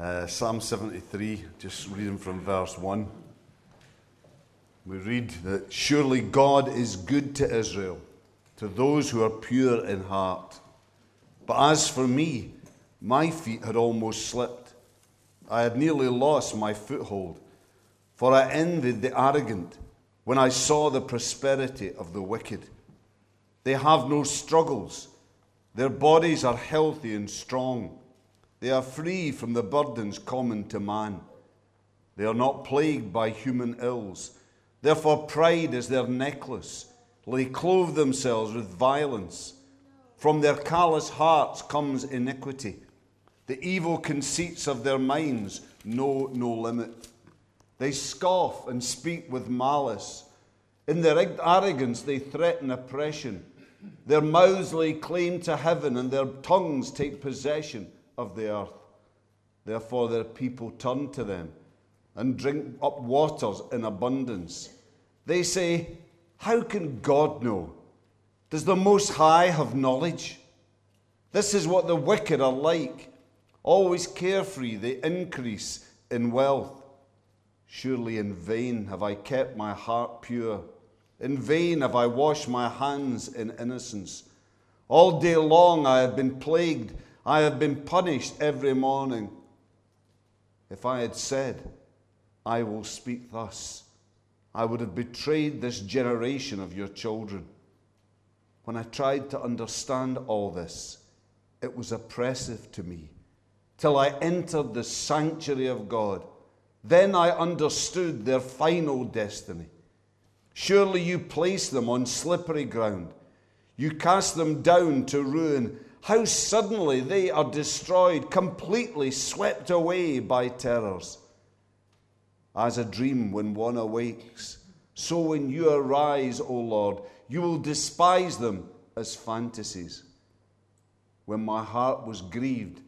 Uh, Psalm 73, just reading from verse 1. We read that surely God is good to Israel, to those who are pure in heart. But as for me, my feet had almost slipped. I had nearly lost my foothold, for I envied the arrogant when I saw the prosperity of the wicked. They have no struggles, their bodies are healthy and strong. They are free from the burdens common to man. They are not plagued by human ills. Therefore, pride is their necklace. They clothe themselves with violence. From their callous hearts comes iniquity. The evil conceits of their minds know no limit. They scoff and speak with malice. In their arrogance, they threaten oppression. Their mouths lay claim to heaven, and their tongues take possession of the earth. Therefore, their people turn to them and drink up waters in abundance. They say, How can God know? Does the Most High have knowledge? This is what the wicked are like. Always carefree, they increase in wealth. Surely in vain have I kept my heart pure. In vain have I washed my hands in innocence. All day long I have been plagued I have been punished every morning. If I had said, I will speak thus, I would have betrayed this generation of your children. When I tried to understand all this, it was oppressive to me till I entered the sanctuary of God. Then I understood their final destiny. Surely you place them on slippery ground. You cast them down to ruin how suddenly they are destroyed, completely swept away by terrors. As a dream when one awakes, so when you arise, O Lord, you will despise them as fantasies. When my heart was grieved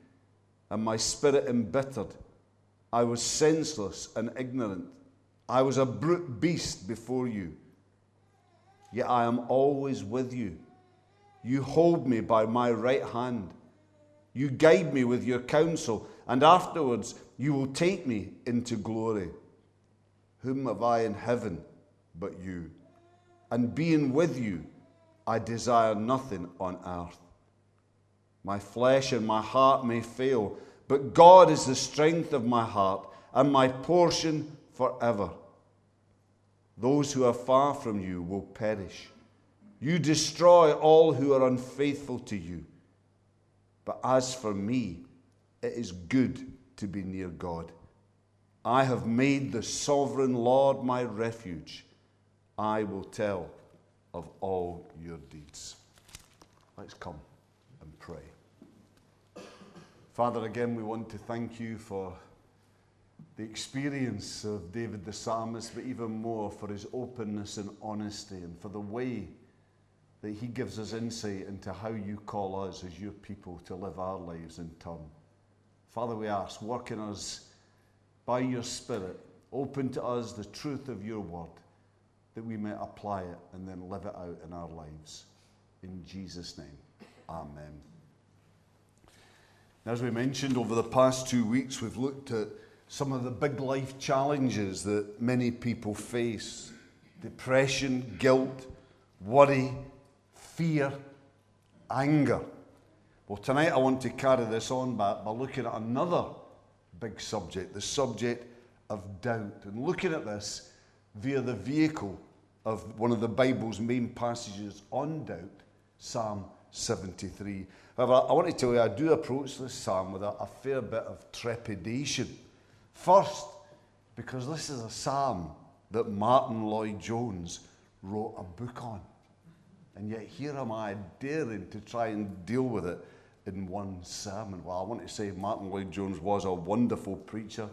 and my spirit embittered, I was senseless and ignorant. I was a brute beast before you. Yet I am always with you you hold me by my right hand. You guide me with your counsel, and afterwards you will take me into glory. Whom have I in heaven but you? And being with you, I desire nothing on earth. My flesh and my heart may fail, but God is the strength of my heart and my portion forever. Those who are far from you will perish. You destroy all who are unfaithful to you. But as for me, it is good to be near God. I have made the sovereign Lord my refuge. I will tell of all your deeds. Let's come and pray. Father, again, we want to thank you for the experience of David the psalmist, but even more for his openness and honesty and for the way that He gives us insight into how you call us as your people to live our lives in turn. Father, we ask, work in us by your Spirit, open to us the truth of your word, that we may apply it and then live it out in our lives. In Jesus' name, Amen. As we mentioned over the past two weeks, we've looked at some of the big life challenges that many people face depression, guilt, worry, fear, anger. Well, tonight I want to carry this on by, by looking at another big subject, the subject of doubt, and looking at this via the vehicle of one of the Bible's main passages on doubt, Psalm 73. However, I want to tell you, I do approach this psalm with a, a fair bit of trepidation. First, because this is a psalm that Martyn Lloyd-Jones wrote a book on. And yet here am I daring to try and deal with it in one sermon. Well, I want to say Martyn Lloyd-Jones was a wonderful preacher,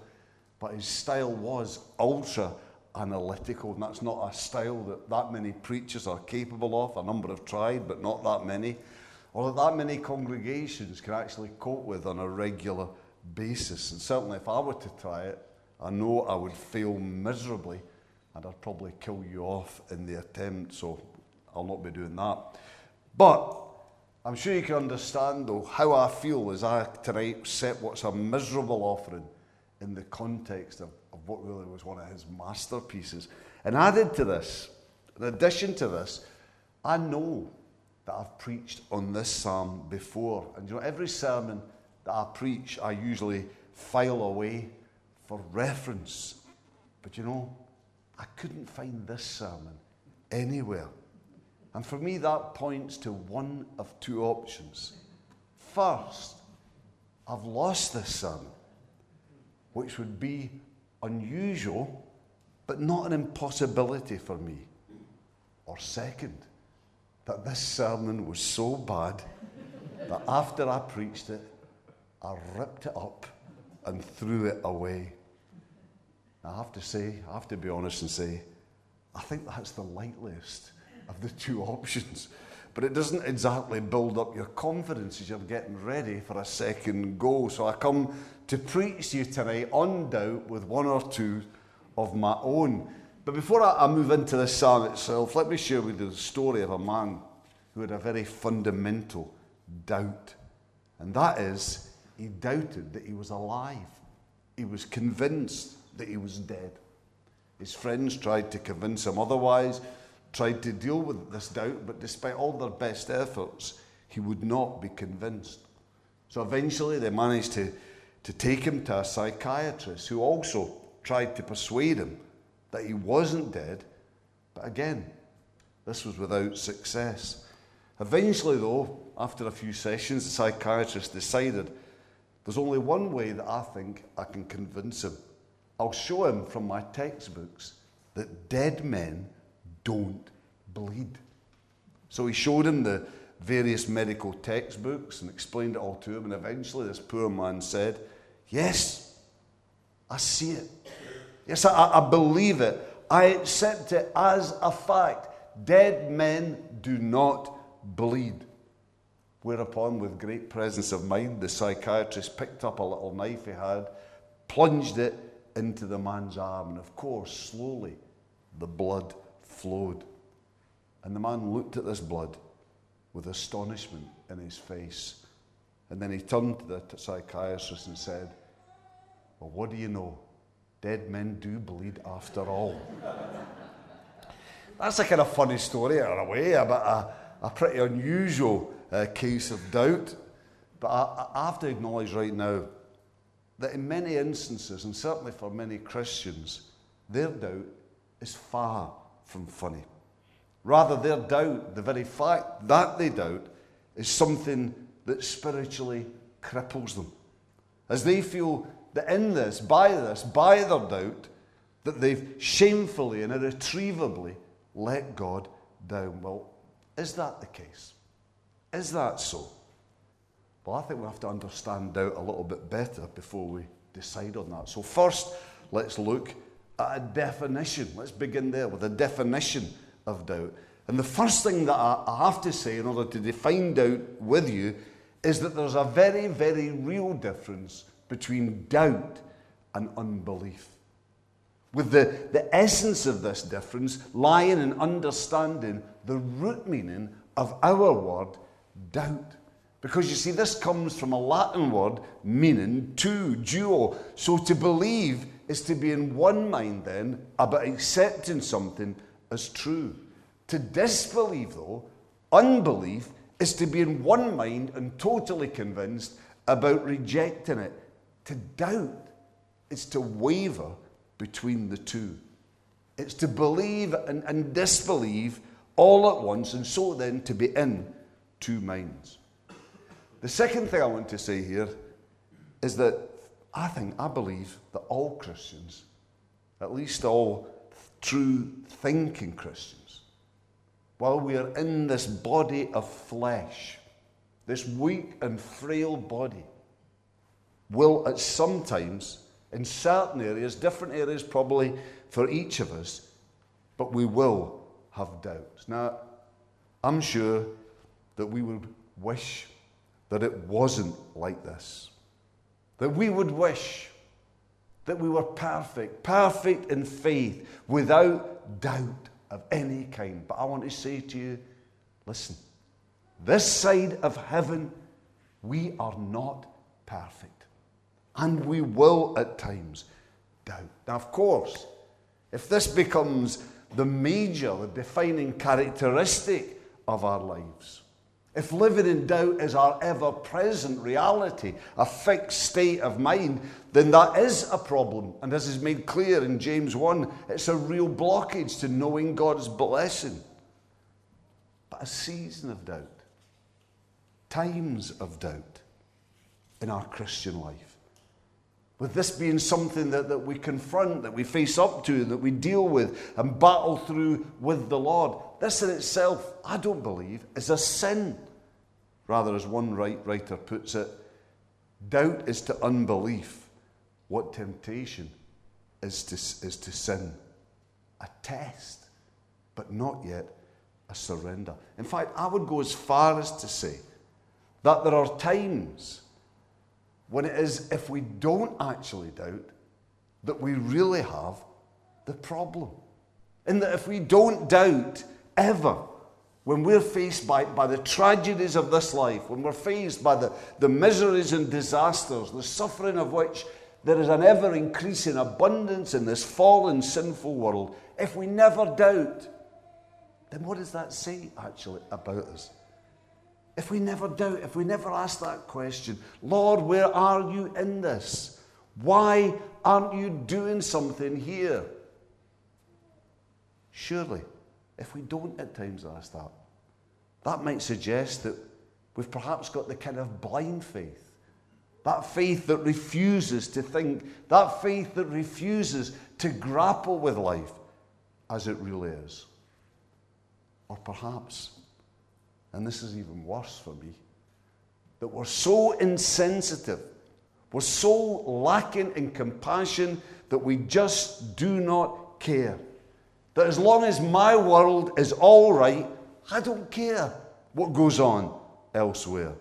but his style was ultra analytical, and that's not a style that that many preachers are capable of. A number have tried, but not that many, or that that many congregations can actually cope with on a regular basis. And certainly, if I were to try it, I know I would fail miserably, and I'd probably kill you off in the attempt. So I'll not be doing that. But I'm sure you can understand, though, how I feel as I tonight set what's a miserable offering in the context of, of what really was one of his masterpieces. And added to this, in addition to this, I know that I've preached on this psalm before. And you know, every sermon that I preach, I usually file away for reference. But you know, I couldn't find this sermon anywhere. And for me, that points to one of two options. First, I've lost this sermon, which would be unusual, but not an impossibility for me. Or second, that this sermon was so bad that after I preached it, I ripped it up and threw it away. I have to say, I have to be honest and say, I think that's the likeliest of the two options. But it doesn't exactly build up your confidence as you're getting ready for a second go. So I come to preach to you tonight on doubt with one or two of my own. But before I, move into the psalm itself, let me share with you the story of a man who had a very fundamental doubt. And that is, he doubted that he was alive. He was convinced that he was dead. His friends tried to convince him otherwise, tried to deal with this doubt, but despite all their best efforts, he would not be convinced. So eventually they managed to, to take him to a psychiatrist who also tried to persuade him that he wasn't dead. But again, this was without success. Eventually, though, after a few sessions, the psychiatrist decided there's only one way that I think I can convince him. I'll show him from my textbooks that dead men don't bleed. So he showed him the various medical textbooks and explained it all to him. And eventually, this poor man said, Yes, I see it. Yes, I, I believe it. I accept it as a fact. Dead men do not bleed. Whereupon, with great presence of mind, the psychiatrist picked up a little knife he had, plunged it into the man's arm, and of course, slowly the blood flowed. And the man looked at this blood with astonishment in his face. And then he turned to the psychiatrist and said, Well, what do you know? Dead men do bleed after all. That's a kind of funny story in a way, about a, a pretty unusual uh, case of doubt. But I, I have to acknowledge right now that in many instances, and certainly for many Christians, their doubt is far from funny. Rather, their doubt, the very fact that they doubt, is something that spiritually cripples them. As they feel that in this, by this, by their doubt, that they've shamefully and irretrievably let God down. Well, is that the case? Is that so? Well, I think we have to understand doubt a little bit better before we decide on that. So, first, let's look a definition. Let's begin there with a definition of doubt. And the first thing that I have to say in order to define doubt with you is that there's a very, very real difference between doubt and unbelief. With the, the essence of this difference lying in understanding the root meaning of our word doubt. Because you see, this comes from a Latin word meaning to, duo. So to believe is to be in one mind then about accepting something as true. To disbelieve, though, unbelief, is to be in one mind and totally convinced about rejecting it. To doubt is to waver between the two. It's to believe and, and disbelieve all at once, and so then to be in two minds. The second thing I want to say here is that I think, I believe that all Christians, at least all true thinking Christians, while we are in this body of flesh, this weak and frail body, will at some times, in certain areas, different areas probably for each of us, but we will have doubts. Now, I'm sure that we would wish that it wasn't like this. That we would wish that we were perfect, perfect in faith, without doubt of any kind. But I want to say to you listen, this side of heaven, we are not perfect. And we will at times doubt. Now, of course, if this becomes the major, the defining characteristic of our lives, if living in doubt is our ever present reality, a fixed state of mind, then that is a problem. And as is made clear in James 1, it's a real blockage to knowing God's blessing. But a season of doubt, times of doubt in our Christian life, with this being something that, that we confront, that we face up to, that we deal with and battle through with the Lord, this in itself, I don't believe, is a sin. Rather, as one writer puts it, doubt is to unbelief what temptation is to, is to sin. A test, but not yet a surrender. In fact, I would go as far as to say that there are times when it is, if we don't actually doubt, that we really have the problem. And that if we don't doubt ever, when we're faced by, by the tragedies of this life, when we're faced by the, the miseries and disasters, the suffering of which there is an ever increasing abundance in this fallen, sinful world, if we never doubt, then what does that say actually about us? If we never doubt, if we never ask that question, Lord, where are you in this? Why aren't you doing something here? Surely, if we don't at times ask that, that might suggest that we've perhaps got the kind of blind faith. That faith that refuses to think, that faith that refuses to grapple with life as it really is. Or perhaps and this is even worse for me, that we're so insensitive, we're so lacking in compassion that we just do not care. That as long as my world is all right, I don't care what goes on elsewhere.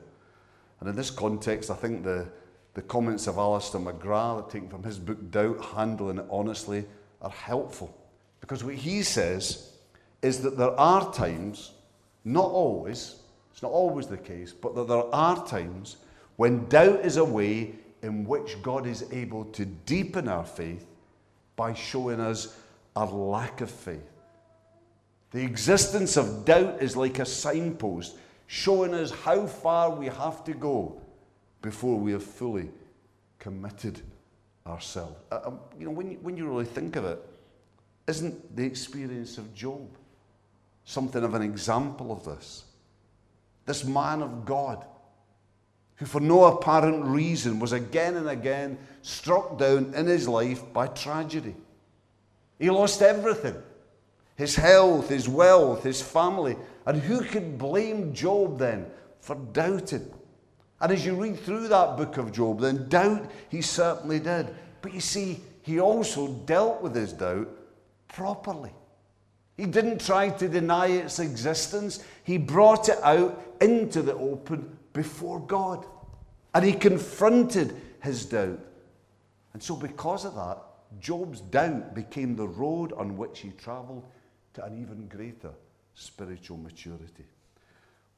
And in this context, I think the, the comments of Alister McGrath, taken from his book Doubt, Handling It Honestly, are helpful. Because what he says is that there are times not always, it's not always the case, but that there are times when doubt is a way in which God is able to deepen our faith by showing us our lack of faith. The existence of doubt is like a signpost showing us how far we have to go before we have fully committed ourselves. Uh, um, you know, when you, when you really think of it, isn't the experience of Job something of an example of this. This man of God, who for no apparent reason was again and again struck down in his life by tragedy. He lost everything his health, his wealth, his family. And who could blame Job then for doubting? And as you read through that book of Job, then doubt he certainly did. But you see, he also dealt with his doubt properly. He didn't try to deny its existence. He brought it out into the open before God. And he confronted his doubt. And so, because of that, Job's doubt became the road on which he traveled to an even greater spiritual maturity.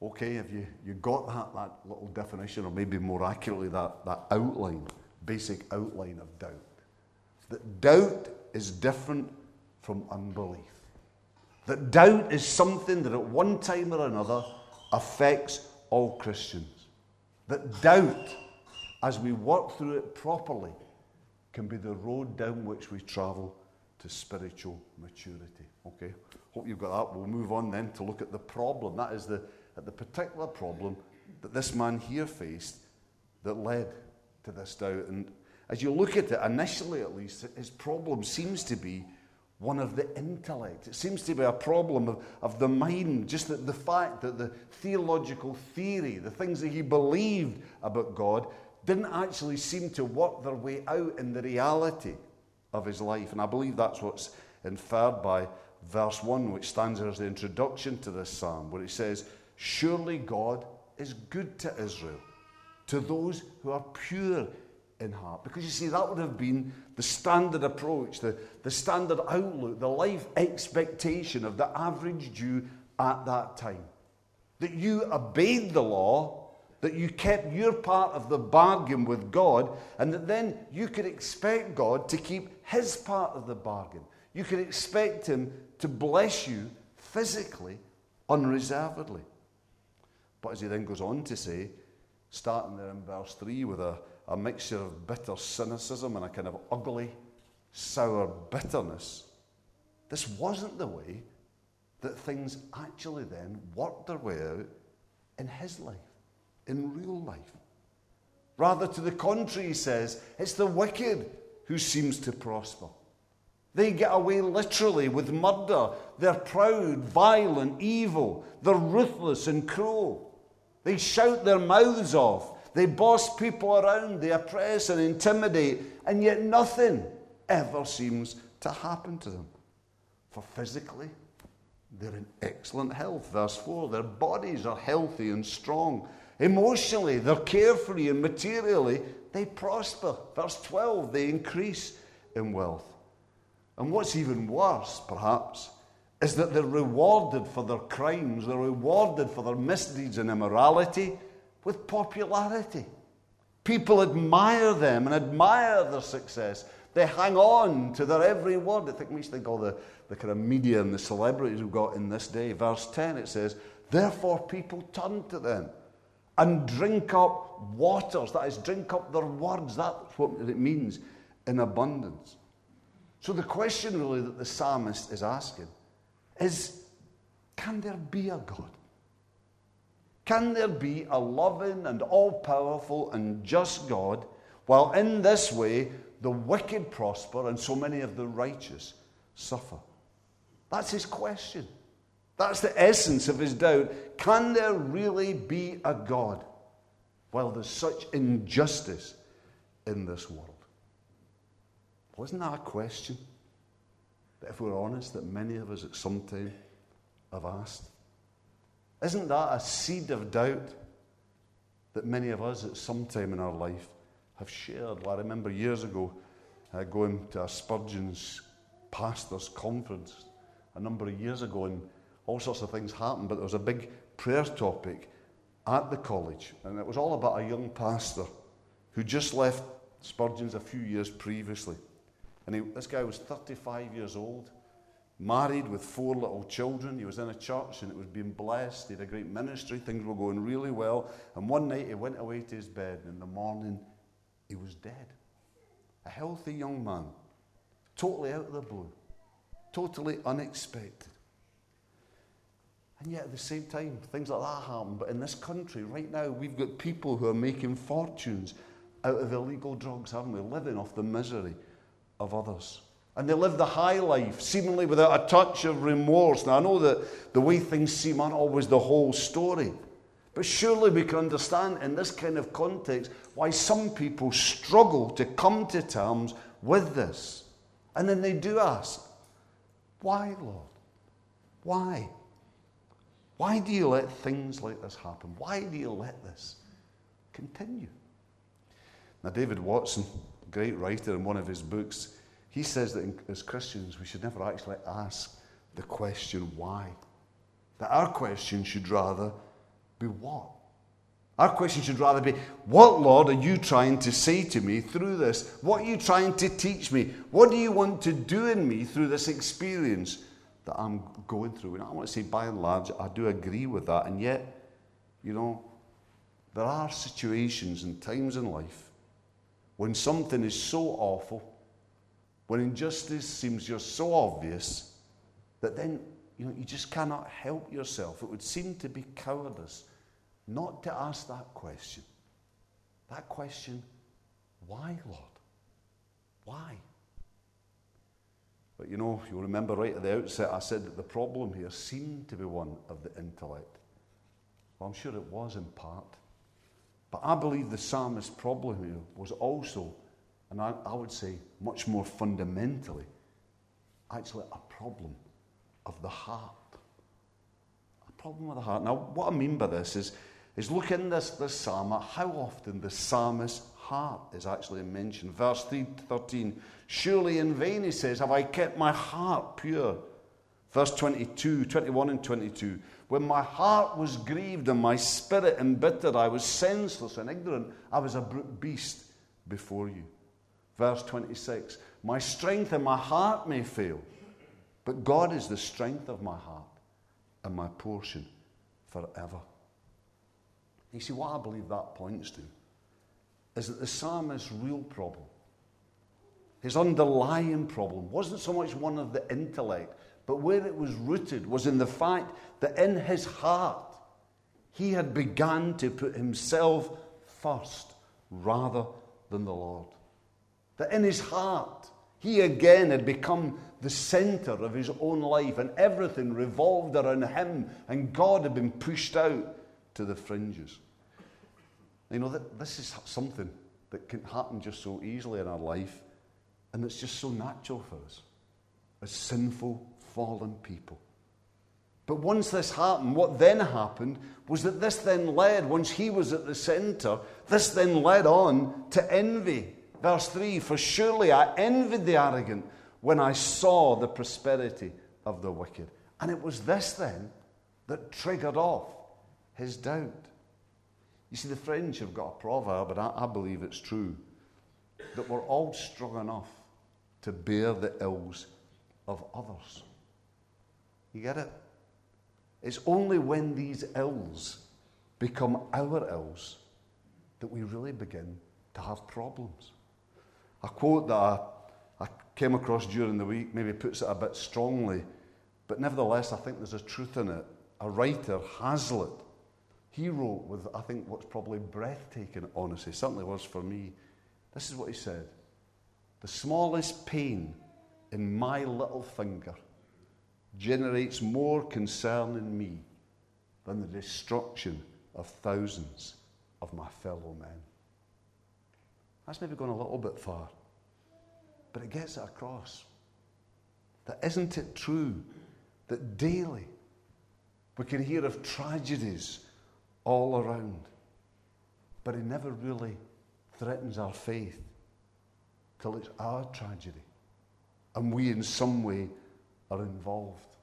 Okay, have you, you got that, that little definition, or maybe more accurately, that, that outline, basic outline of doubt? That doubt is different from unbelief. That doubt is something that at one time or another affects all Christians. That doubt, as we work through it properly, can be the road down which we travel to spiritual maturity. Okay? Hope you've got that. We'll move on then to look at the problem. That is the, at the particular problem that this man here faced that led to this doubt. And as you look at it, initially at least, his problem seems to be one of the intellect. It seems to be a problem of, of the mind, just that the fact that the theological theory, the things that he believed about God, didn't actually seem to work their way out in the reality of his life. And I believe that's what's inferred by verse 1, which stands as the introduction to this psalm, where it says, Surely God is good to Israel, to those who are pure in heart. Because you see, that would have been the standard approach, the, the standard outlook, the life expectation of the average Jew at that time. that you obeyed the law, that you kept your part of the bargain with God, and that then you could expect God to keep his part of the bargain. You could expect him to bless you physically, unreservedly. But as he then goes on to say, starting there in verse 3 with a, a mixture of bitter cynicism and a kind of ugly, sour bitterness, this wasn't the way that things actually then worked their way out in his life, in real life. Rather, to the contrary, he says, it's the wicked who seems to prosper. They get away literally with murder. They're proud, violent, evil. They're ruthless and cruel. They shout their mouths off. They boss people around. They oppress and intimidate. And yet nothing ever seems to happen to them. For physically, they're in excellent health. Verse 4 their bodies are healthy and strong. Emotionally, they're carefree and materially, they prosper. Verse 12 they increase in wealth. And what's even worse, perhaps, is that they're rewarded for their crimes, they're rewarded for their misdeeds and immorality with popularity. People admire them and admire their success. They hang on to their every word. I think we should think all the, the kind of media and the celebrities we've got in this day. Verse 10, it says, Therefore people turn to them and drink up waters. That is, drink up their words. That's what it means in abundance. So the question really that the psalmist is asking is can there be a God? Can there be a loving and all powerful and just God while in this way the wicked prosper and so many of the righteous suffer? That's his question. That's the essence of his doubt. Can there really be a God while there's such injustice in this world? Wasn't that a question that, if we're honest, that many of us at some time have asked? Isn't that a seed of doubt that many of us at some time in our life have shared? Well, I remember years ago uh, going to a Spurgeon's pastors' conference a number of years ago, and all sorts of things happened, but there was a big prayer topic at the college, and it was all about a young pastor who just left Spurgeon's a few years previously. And he, this guy was 35 years old, married with four little children. He was in a church and it was being blessed. He had a great ministry. Things were going really well. And one night he went away to his bed, and in the morning he was dead. A healthy young man, totally out of the blue, totally unexpected. And yet, at the same time, things like that happen. But in this country, right now, we've got people who are making fortunes out of illegal drugs, haven't we? Living off the misery of others. And they live the high life, seemingly without a touch of remorse. Now, I know that the way things seem aren't always the whole story. But surely we can understand in this kind of context why some people struggle to come to terms with this. And then they do ask, Why, Lord? Why? Why do you let things like this happen? Why do you let this continue? Now, David Watson, great writer in one of his books, he says that as Christians, we should never actually ask the question why. That our question should rather be what? Our question should rather be, What, Lord, are you trying to say to me through this? What are you trying to teach me? What do you want to do in me through this experience that I'm going through? And I want to say, by and large, I do agree with that. And yet, you know, there are situations and times in life when something is so awful, when injustice seems just so obvious, that then you know you just cannot help yourself. It would seem to be cowardice not to ask that question. That question, why, Lord? Why? But you know, you'll remember right at the outset, I said that the problem here seemed to be one of the intellect. Well, I'm sure it was in part. But I believe the psalmist's problem here was also, and I, I would say much more fundamentally, actually a problem of the heart. A problem of the heart. Now, what I mean by this is, is look in this, this psalm at how often the psalmist's heart is actually mentioned. Verse 3, 13 Surely in vain, he says, have I kept my heart pure. Verse 22, 21 and 22. When my heart was grieved and my spirit embittered, I was senseless and ignorant. I was a brute beast before you. Verse 26 My strength and my heart may fail, but God is the strength of my heart and my portion forever. You see, what I believe that points to is that the psalmist's real problem, his underlying problem, wasn't so much one of the intellect, but where it was rooted was in the fact that in his heart, he had begun to put himself first rather than the Lord. That in his heart, he again had become the center of his own life, and everything revolved around him, and God had been pushed out to the fringes. You know, that this is something that can happen just so easily in our life, and it's just so natural for us as sinful, fallen people. But once this happened, what then happened was that this then led, once he was at the center, this then led on to envy. Verse 3 For surely I envied the arrogant when I saw the prosperity of the wicked. And it was this then that triggered off his doubt. You see, the French have got a proverb, and I, I believe it's true, that we're all strong enough to bear the ills of others. You get it? It's only when these ills become our ills that we really begin to have problems. A quote that I, I came across during the week maybe puts it a bit strongly, but nevertheless, I think there's a truth in it. A writer, Hazlitt, he wrote with, I think, what's probably breathtaking honesty, certainly was for me. This is what he said The smallest pain in my little finger generates more concern in me than the destruction of thousands of my fellow men. That's maybe gone a little bit far, but it gets it across. That isn't it true that daily we can hear of tragedies all around, but it never really threatens our faith till it's our tragedy and we in some way are involved.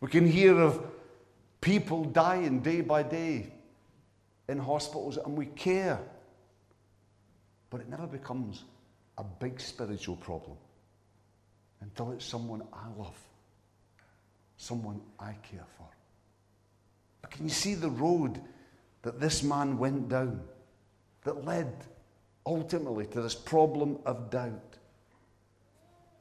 We can hear of people dying day by day in hospitals and we care. But it never becomes a big spiritual problem until it's someone I love, someone I care for. But can you see the road that this man went down that led ultimately to this problem of doubt?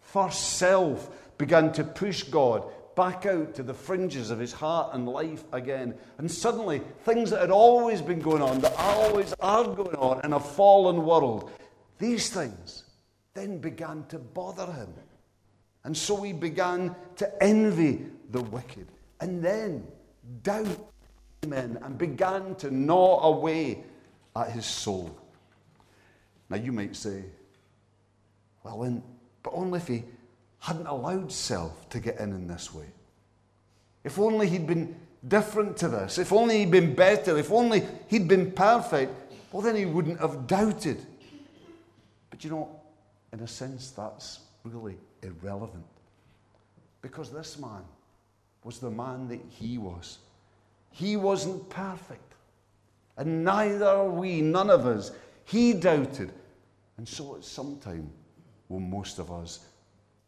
First, self began to push God back out to the fringes of his heart and life again. And suddenly, things that had always been going on, that always are going on in a fallen world, these things then began to bother him. And so he began to envy the wicked. And then doubt came in and began to gnaw away at his soul. Now you might say, well, then, but only if he hadn't allowed self to get in in this way. If only he'd been different to this, if only he'd been better, if only he'd been perfect, well, then he wouldn't have doubted. But you know, in a sense, that's really irrelevant. Because this man was the man that he was. He wasn't perfect. And neither are we, none of us. He doubted. And so at some time will most of us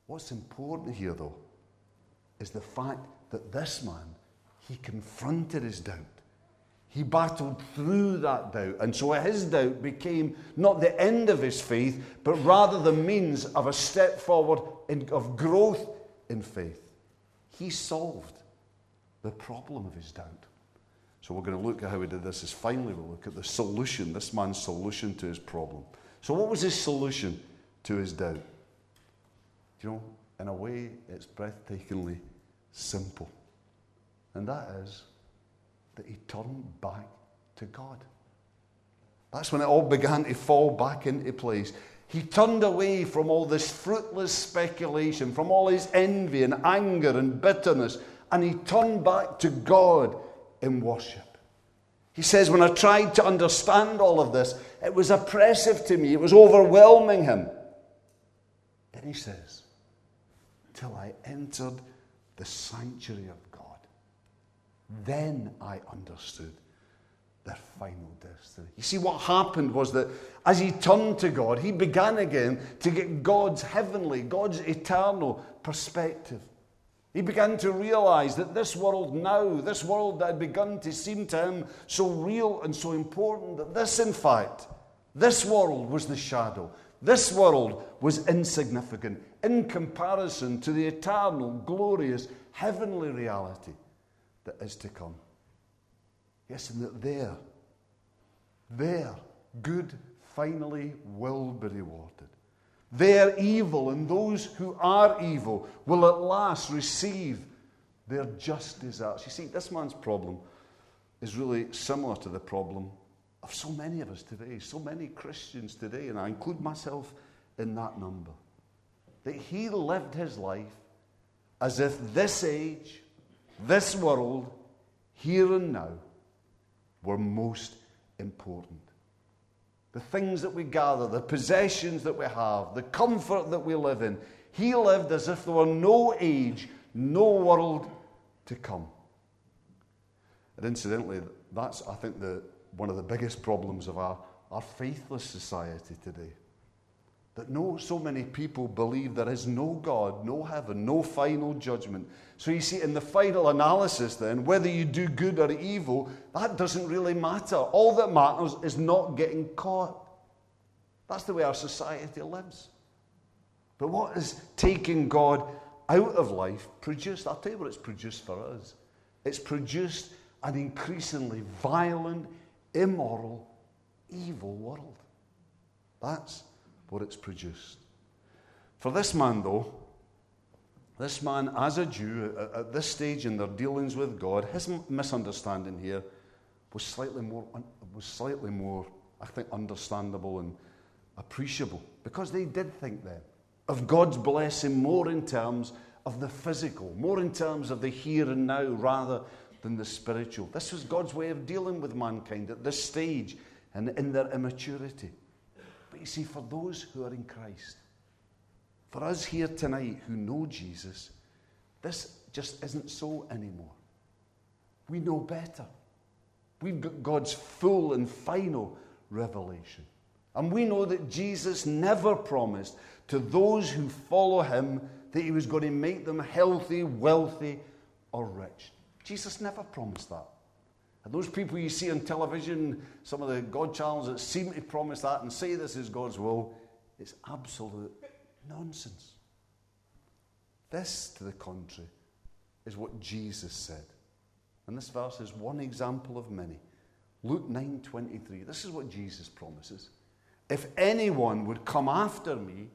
What's important here, though, is the fact that this man, he confronted his doubt. He battled through that doubt. And so his doubt became not the end of his faith, but rather the means of a step forward in, of growth in faith. He solved the problem of his doubt. So we're going to look at how he did this. Is finally we'll look at the solution, this man's solution to his problem. So what was his solution to his doubt? You know, in a way, it's breathtakingly simple. And that is that he turned back to God. That's when it all began to fall back into place. He turned away from all this fruitless speculation, from all his envy and anger and bitterness, and he turned back to God in worship. He says, When I tried to understand all of this, it was oppressive to me, it was overwhelming him. Then he says, till I entered the sanctuary of God. Then I understood their final destiny. You see, what happened was that as he turned to God, he began again to get God's heavenly, God's eternal perspective. He began to realize that this world now, this world that had begun to seem to him so real and so important, that this, in fact, this world was the shadow. This world was insignificant in comparison to the eternal, glorious, heavenly reality that is to come. Yes, and that there, there, good finally will be rewarded. Their evil and those who are evil will at last receive their just deserts. You see, this man's problem is really similar to the problem of so many of us today, so many Christians today, and I include myself in that number. That he lived his life as if this age, this world, here and now, were most important. The things that we gather, the possessions that we have, the comfort that we live in. He lived as if there were no age, no world to come. And incidentally, that's, I think, the, one of the biggest problems of our, our faithless society today. That no, so many people believe there is no God, no heaven, no final judgment. So you see, in the final analysis, then, whether you do good or evil, that doesn't really matter. All that matters is not getting caught. That's the way our society lives. But what is taking God out of life produced? I'll tell you what it's produced for us. It's produced an increasingly violent, immoral, evil world. That's what it's produced. For this man, though, this man, as a Jew, at this stage in their dealings with God, his misunderstanding here was slightly more, was slightly more, I think, understandable and appreciable because they did think then of God's blessing more in terms of the physical, more in terms of the here and now rather than the spiritual. This was God's way of dealing with mankind at this stage and in their immaturity. But you see, for those who are in Christ, for us here tonight who know Jesus, this just isn't so anymore. We know better. We've got God's full and final revelation. And we know that Jesus never promised to those who follow him that he was going to make them healthy, wealthy, or rich. Jesus never promised that. And those people you see on television, some of the God channels that seem to promise that and say this is God's will, it's absolute nonsense. This, to the contrary, is what Jesus said. And this verse is one example of many. Luke 9:23. This is what Jesus promises. If anyone would come after me,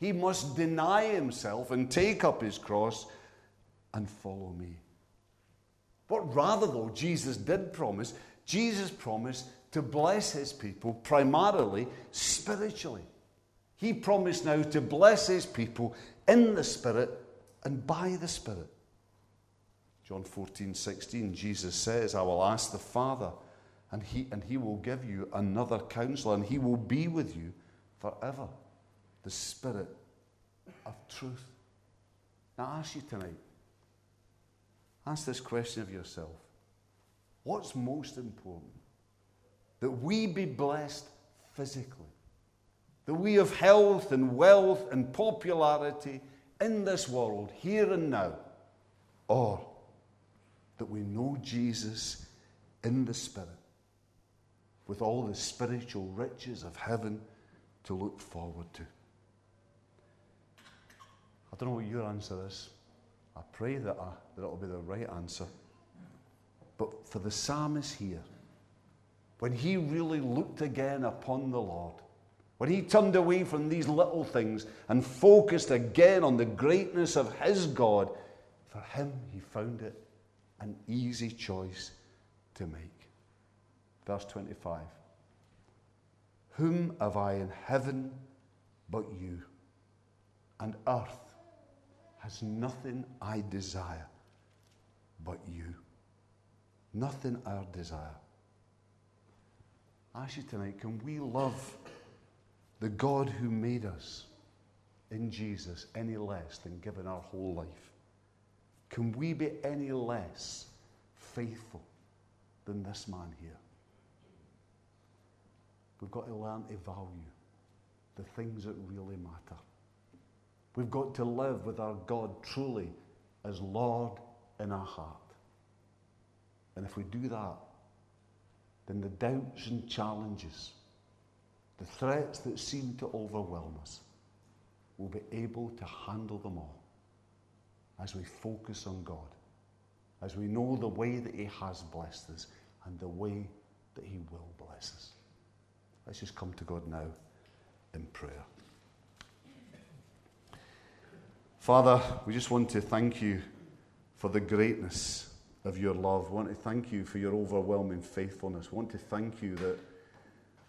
he must deny himself and take up his cross and follow me. But rather, though, Jesus did promise, Jesus promised to bless his people primarily spiritually. He promised now to bless his people in the Spirit and by the Spirit. John 14, 16, Jesus says, I will ask the Father and he, and he will give you another counselor, and he will be with you forever. The Spirit of truth. Now, I ask you tonight ask this question of yourself What's most important? That we be blessed physically, that we have health and wealth and popularity in this world, here and now, or that we know Jesus in the Spirit with all the spiritual riches of heaven to look forward to. I don't know what your answer is. I pray that, I, that it'll be the right answer. But for the psalmist here, when he really looked again upon the Lord, when he turned away from these little things and focused again on the greatness of his God, for him he found it an easy choice to make. Verse 25 Whom have I in heaven but you? And earth has nothing I desire but you. Nothing I desire. I ask you tonight can we love the God who made us in Jesus any less than giving our whole life? Can we be any less faithful than this man here. We've got to learn to value the things that really matter. We've got to live with our God truly as Lord in our heart. And if we do that, then the doubts and challenges, the threats that seem to overwhelm us, will be able to handle them all as we focus on God, as we know the way that He has blessed us and the way that He will bless us. Let's just come to God now in prayer. Father, we just want to thank you for the greatness of your love. We want to thank you for your overwhelming faithfulness. We want to thank you that,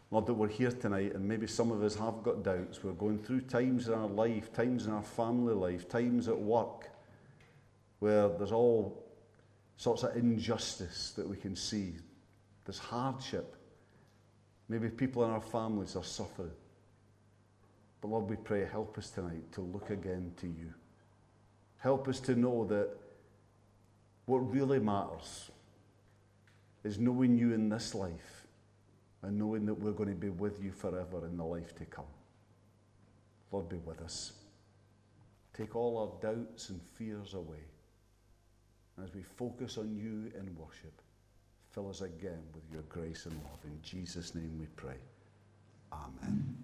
Lord, that we're here tonight and maybe some of us have got doubts. We're going through times in our life, times in our family life, times at work where there's all sorts of injustice that we can see. There's hardship. Maybe people in our families are suffering. But Lord, we pray, help us tonight to look again to you. Help us to know that what really matters is knowing you in this life and knowing that we're going to be with you forever in the life to come. Lord, be with us. Take all our doubts and fears away. As we focus on you in worship, fill us again with your grace and love. In Jesus' name we pray. Amen.